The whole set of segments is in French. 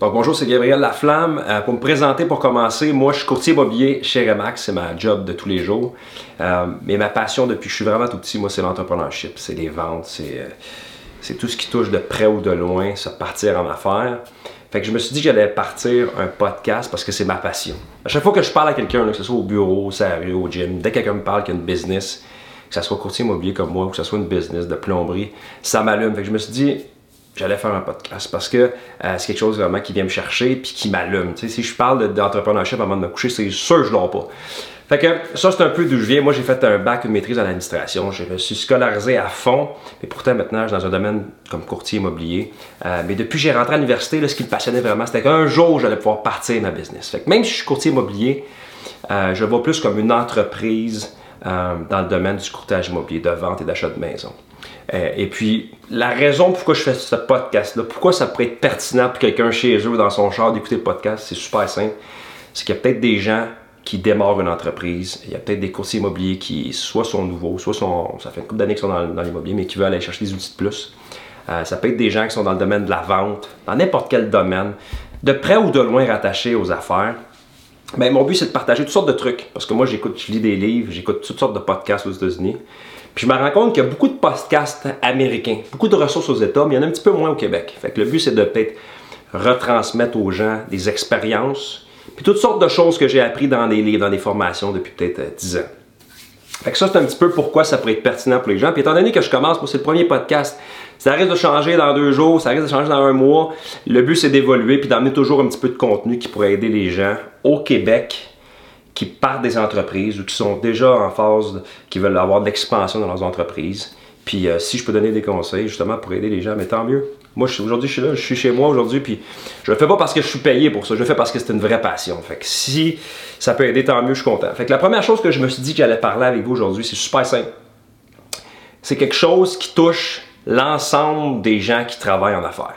Donc bonjour, c'est Gabriel Laflamme. Euh, pour me présenter, pour commencer, moi je suis courtier immobilier chez Remax, c'est ma job de tous les jours. Euh, mais ma passion depuis que je suis vraiment tout petit, moi c'est l'entrepreneurship, c'est les ventes, c'est, euh, tout ce qui touche de près ou de loin, se partir en affaires. Fait que je me suis dit que j'allais partir un podcast parce que c'est ma passion. À chaque fois que je parle à quelqu'un, que ce soit au bureau, au rue, au gym, dès que quelqu'un me parle qu'il y a une business, que ce soit courtier immobilier comme moi ou que ce soit une business de plomberie, ça m'allume. Fait que je me suis dit, j'allais faire un podcast parce que euh, c'est quelque chose vraiment qui vient me chercher puis qui m'allume. si je parle d'entrepreneurship avant de me coucher, c'est sûr que je l'aurai pas. Fait que ça, c'est un peu d'où je viens. Moi, j'ai fait un bac, une maîtrise en administration. Je me suis scolarisé à fond, mais pourtant, maintenant, je suis dans un domaine comme courtier immobilier. Euh, mais depuis que j'ai rentré à l'université, ce qui me passionnait vraiment, c'était qu'un jour, j'allais pouvoir partir ma business. Fait que même si je suis courtier immobilier, euh, je vois plus comme une entreprise dans le domaine du courtage immobilier, de vente et d'achat de maison. Euh, et puis, la raison pourquoi je fais ce podcast-là, pourquoi ça pourrait être pertinent pour quelqu'un chez eux dans son char d'écouter le podcast, c'est super simple. C'est qu'il y a peut-être des gens qui démarrent une entreprise. Il y a peut-être des courtiers immobiliers qui soit sont nouveaux, soit sont, ça fait une couple d'années qu'ils sont dans, l'immobilier, mais qui veulent aller chercher des outils de plus. Euh, ça peut être des gens qui sont dans le domaine de la vente, dans n'importe quel domaine, de près ou de loin rattachés aux affaires. Mais mon but, c'est de partager toutes sortes de trucs. Parce que moi, j'écoute, je lis des livres, j'écoute toutes sortes de podcasts aux États-Unis. Puis je me rends compte qu'il y a beaucoup de podcasts américains, beaucoup de ressources aux États, mais il y en a un petit peu moins au Québec. Fait que le but, c'est de peut-être retransmettre aux gens des expériences, puis toutes sortes de choses que j'ai appris dans des livres, dans des formations depuis peut-être 10 euh, ans. Fait que ça, c'est un petit peu pourquoi ça pourrait être pertinent pour les gens. Puis étant donné que je commence, moi, c'est le premier podcast, ça risque de changer dans deux jours, ça risque de changer dans un mois. Le but, c'est d'évoluer puis d'amener toujours un petit peu de contenu qui pourrait aider les gens au Québec qui partent des entreprises ou qui sont déjà en phase, qui veulent avoir de l'expansion dans leurs entreprises. Puis euh, si je peux donner des conseils justement pour aider les gens, mais tant mieux. Moi, aujourd'hui, je suis là, je suis chez moi aujourd'hui, puis je le fais pas parce que je suis payé pour ça, je le fais parce que c'est une vraie passion. Fait que si ça peut aider, tant mieux, je suis content. Fait que la première chose que je me suis dit que j'allais parler avec vous aujourd'hui, c'est super simple. C'est quelque chose qui touche l'ensemble des gens qui travaillent en affaires.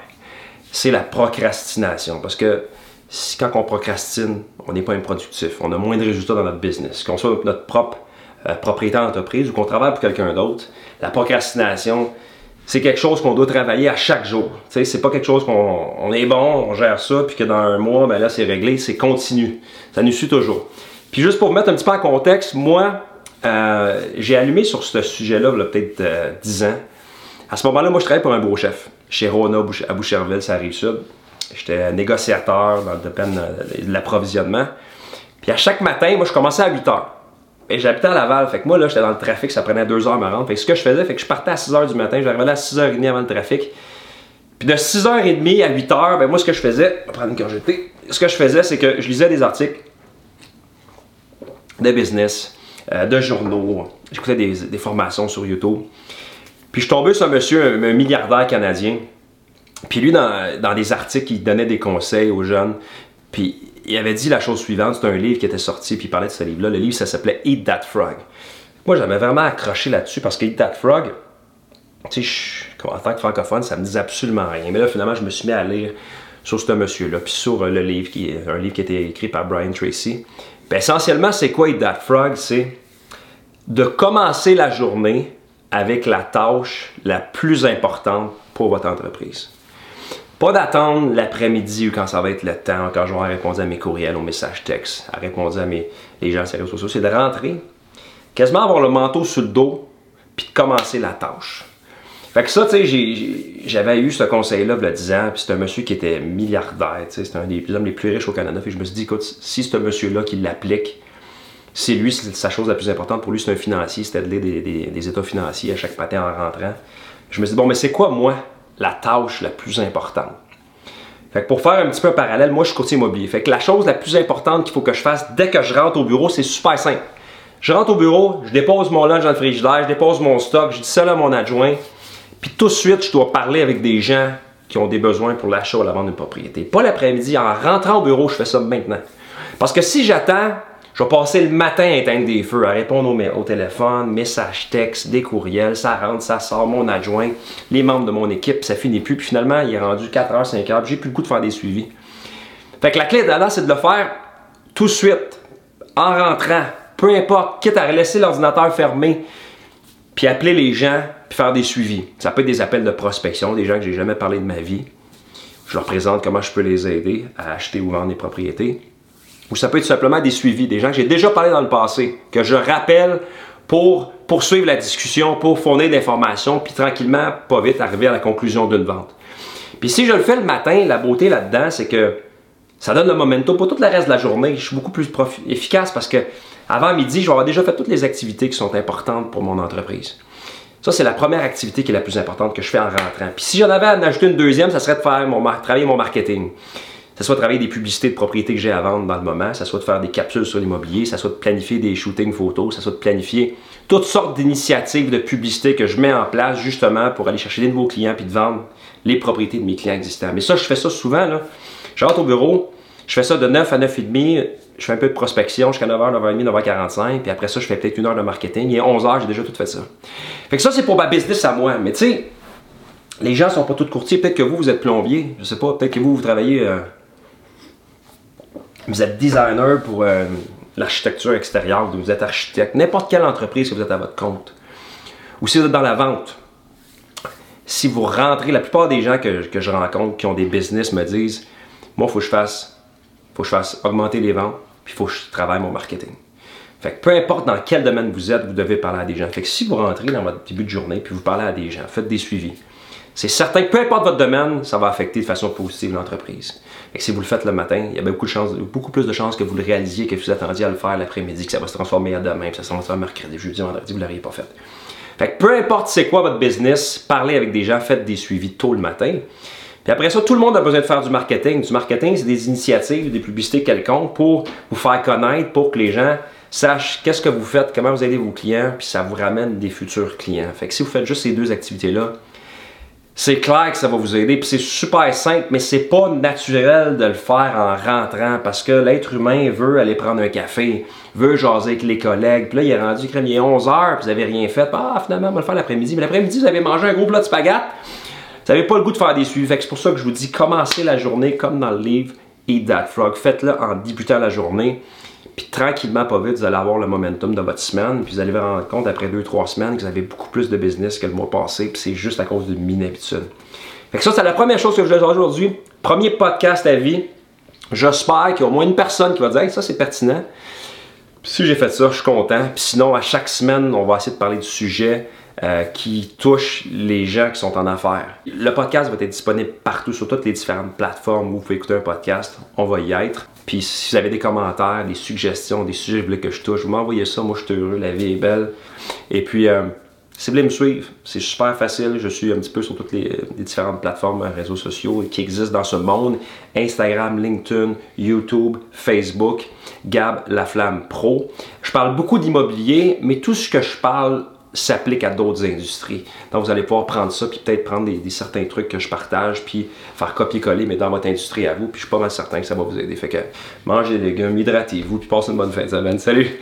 C'est la procrastination. Parce que si quand on procrastine, on n'est pas improductif, on a moins de résultats dans notre business, qu'on soit notre propre euh, propriétaire d'entreprise ou qu'on travaille pour quelqu'un d'autre, la procrastination, c'est quelque chose qu'on doit travailler à chaque jour. C'est pas quelque chose qu'on est bon, on gère ça, puis que dans un mois, ben là, c'est réglé, c'est continu. Ça nous suit toujours. Puis juste pour mettre un petit peu en contexte, moi, euh, j'ai allumé sur ce sujet-là, il y a peut-être 10 euh, ans. À ce moment-là, moi, je travaillais pour un beau chef, chez Rona à Boucherville, ça arrive sud. J'étais négociateur dans le domaine de l'approvisionnement. Puis à chaque matin, moi, je commençais à 8 h. Et j'habitais à Laval. Fait que moi, là, j'étais dans le trafic, ça prenait 2 h me rendre. Fait que ce que je faisais, c'est que je partais à 6 h du matin, j'arrivais à 6 h 30 avant le trafic. Puis de 6h30 à 8h, ben moi, ce que je faisais, on va prendre une ce que je faisais, c'est que je lisais des articles de business, euh, de journaux, j'écoutais des, des, formations sur YouTube. Puis je tombais sur un monsieur, un milliardaire canadien, puis lui, dans, des articles, il donnait des conseils aux jeunes. Puis il avait dit la chose suivante, c'est un livre qui était sorti, puis il parlait de ce livre-là. Le livre, ça s'appelait Eat That Frog. Moi, j'avais vraiment accroché là-dessus parce que Eat That Frog, tu sais, en tant que francophone, ça me disait absolument rien. Mais là, finalement, je me suis mis à lire sur ce monsieur-là, puis sur euh, le livre, qui est un livre qui a été écrit par Brian Tracy. Puis essentiellement, c'est quoi Eat That Frog? C'est de commencer la journée avec la tâche la plus importante pour votre entreprise. Pas d'attendre l'après-midi ou quand ça va être le temps, quand je vais répondre à mes courriels, aux messages textes, à répondre à mes, les gens sur les réseaux sociaux. C'est de rentrer, quasiment avoir le manteau sur le dos, puis de commencer la tâche. Fait que ça, tu sais, j'avais eu ce conseil-là a 10 ans, puis c'est un monsieur qui était milliardaire, tu sais, c'est un des hommes les plus riches au Canada. Fait je me suis dit, écoute, si c'est un monsieur-là qui l'applique, c'est lui, sa chose la plus importante pour lui, c'est un financier, c'était de des, des, états financiers à chaque matin en rentrant. Je me suis dit, bon, mais c'est quoi, moi, la tâche la plus importante. Fait que pour faire un petit peu un parallèle, moi je suis courtier immobilier. Fait que la chose la plus importante qu'il faut que je fasse dès que je rentre au bureau, c'est super simple. Je rentre au bureau, je dépose mon lunch dans le frigidaire, je dépose mon stock, je dis ça à mon adjoint, puis tout de suite je dois parler avec des gens qui ont des besoins pour l'achat ou la vente d'une propriété. Pas l'après-midi, en rentrant au bureau, je fais ça maintenant. Parce que si j'attends je vais passer le matin à éteindre des feux, à répondre au, au téléphone, messages textes, des courriels, ça rentre, ça sort, mon adjoint, les membres de mon équipe, ça finit plus. Puis finalement, il est rendu 4h, 5h, j'ai plus le coup de faire des suivis. Fait que la clé là, c'est de le faire tout de suite, en rentrant, peu importe, quitte à laisser l'ordinateur fermé, puis appeler les gens, puis faire des suivis. Ça peut être des appels de prospection, des gens que j'ai jamais parlé de ma vie, Je leur présente comment je peux les aider à acheter ou vendre des propriétés. Ou ça peut être simplement des suivis, des gens que j'ai déjà parlé dans le passé, que je rappelle pour poursuivre la discussion, pour fournir de l'information, puis tranquillement, pas vite, arriver à la conclusion d'une vente. Puis si je le fais le matin, la beauté là-dedans, c'est que ça donne le momentum pour tout le reste de la journée. Je suis beaucoup plus efficace parce que avant midi, je vais avoir déjà fait toutes les activités qui sont importantes pour mon entreprise. Ça, c'est la première activité qui est la plus importante que je fais en rentrant. Puis si j'en avais à en ajouter une deuxième, ça serait de faire mon, travailler mon marketing. Ça soit de travailler des publicités de propriétés que j'ai à vendre dans le moment, ça soit de faire des capsules sur l'immobilier, ça soit de planifier des shootings photos, ça soit de planifier toutes sortes d'initiatives de publicité que je mets en place justement pour aller chercher des nouveaux clients puis de vendre les propriétés de mes clients existants. Mais ça, je fais ça souvent. Là. Je rentre au bureau, je fais ça de 9 à 9h30, je fais un peu de prospection jusqu'à 9h, 9h30, 9h45, puis après ça, je fais peut-être une heure de marketing, et à 11h, j'ai déjà tout fait ça. Fait que ça, c'est pour ma business à moi. Mais tu sais, les gens sont pas tous courtiers. Peut-être que vous, vous êtes plombier. Je sais pas, peut-être que vous, vous travaillez. Euh, vous êtes designer pour euh, l'architecture extérieure, vous êtes architecte, n'importe quelle entreprise que vous êtes à votre compte. Ou si vous êtes dans la vente, si vous rentrez, la plupart des gens que, je rencontre qui ont des business me disent Moi, il faut que je fasse, faut que je fasse augmenter les ventes, puis il faut que je travaille mon marketing. Fait que peu importe dans quel domaine vous êtes, vous devez parler à des gens. Fait que si vous rentrez dans votre début de journée, puis vous parlez à des gens, faites des suivis. C'est certain que peu importe votre domaine, ça va affecter de façon positive l'entreprise. Et si vous le faites le matin, il y a beaucoup, de chances, beaucoup plus de chances que vous le réalisiez que vous attendiez à le faire l'après-midi, que ça va se transformer à demain, que ça se transformer mercredi, jeudi, vendredi, vous ne l'auriez pas fait. Fait que peu importe c'est quoi votre business, parlez avec des gens, faites des suivis tôt le matin. Puis après ça, tout le monde a besoin de faire du marketing. Du marketing, c'est des initiatives, des publicités quelconques pour vous faire connaître, pour que les gens sachent qu'est-ce que vous faites, comment vous aidez vos clients, puis ça vous ramène des futurs clients. Fait si vous faites juste ces deux activités-là, c'est clair que ça va vous aider, puis c'est super simple, mais c'est pas naturel de le faire en rentrant parce que l'être humain veut aller prendre un café, veut jaser avec les collègues, puis là il est rendu crème, il est 11h, puis vous avez rien fait, ah finalement on va le faire l'après-midi, mais l'après-midi vous avez mangé un gros plat de spaghettes, vous n'avez pas le goût de faire des suivis, c'est pour ça que je vous dis commencez la journée comme dans le livre Eat That Frog, faites-le en débutant la journée. Puis tranquillement, pas vite, vous allez avoir le momentum de votre semaine. Puis vous allez vous rendre compte après 2-3 semaines que vous avez beaucoup plus de business que le mois passé. Puis c'est juste à cause d'une inaptitude. Fait que ça, c'est la première chose que je voulais dire aujourd'hui. Premier podcast à vie. J'espère qu'il y a au moins une personne qui va dire ça, c'est pertinent. Puis si j'ai fait ça, je suis content. Puis sinon, à chaque semaine, on va essayer de parler du sujet. Euh, qui touche les gens qui sont en affaires. Le podcast va être disponible partout sur toutes les différentes plateformes où vous pouvez écouter un podcast. On va y être. Puis si vous avez des commentaires, des suggestions, des sujets que vous voulez que je touche, vous m'envoyez ça. Moi, je suis heureux. La vie est belle. Et puis, euh, si vous voulez me suivre, c'est super facile. Je suis un petit peu sur toutes les, différentes plateformes, réseaux sociaux qui existent dans ce monde. Instagram, LinkedIn, YouTube, Facebook, Gab La Flamme Pro. Je parle beaucoup d'immobilier, mais tout ce que je parle s'applique à d'autres industries. Donc, vous allez pouvoir prendre ça, puis peut-être prendre des, certains trucs que je partage, puis faire copier-coller, mais dans votre industrie à vous, puis je suis pas mal certain que ça va vous aider. Fait que mangez des légumes, hydratez-vous, puis passez une bonne fin de semaine. Salut!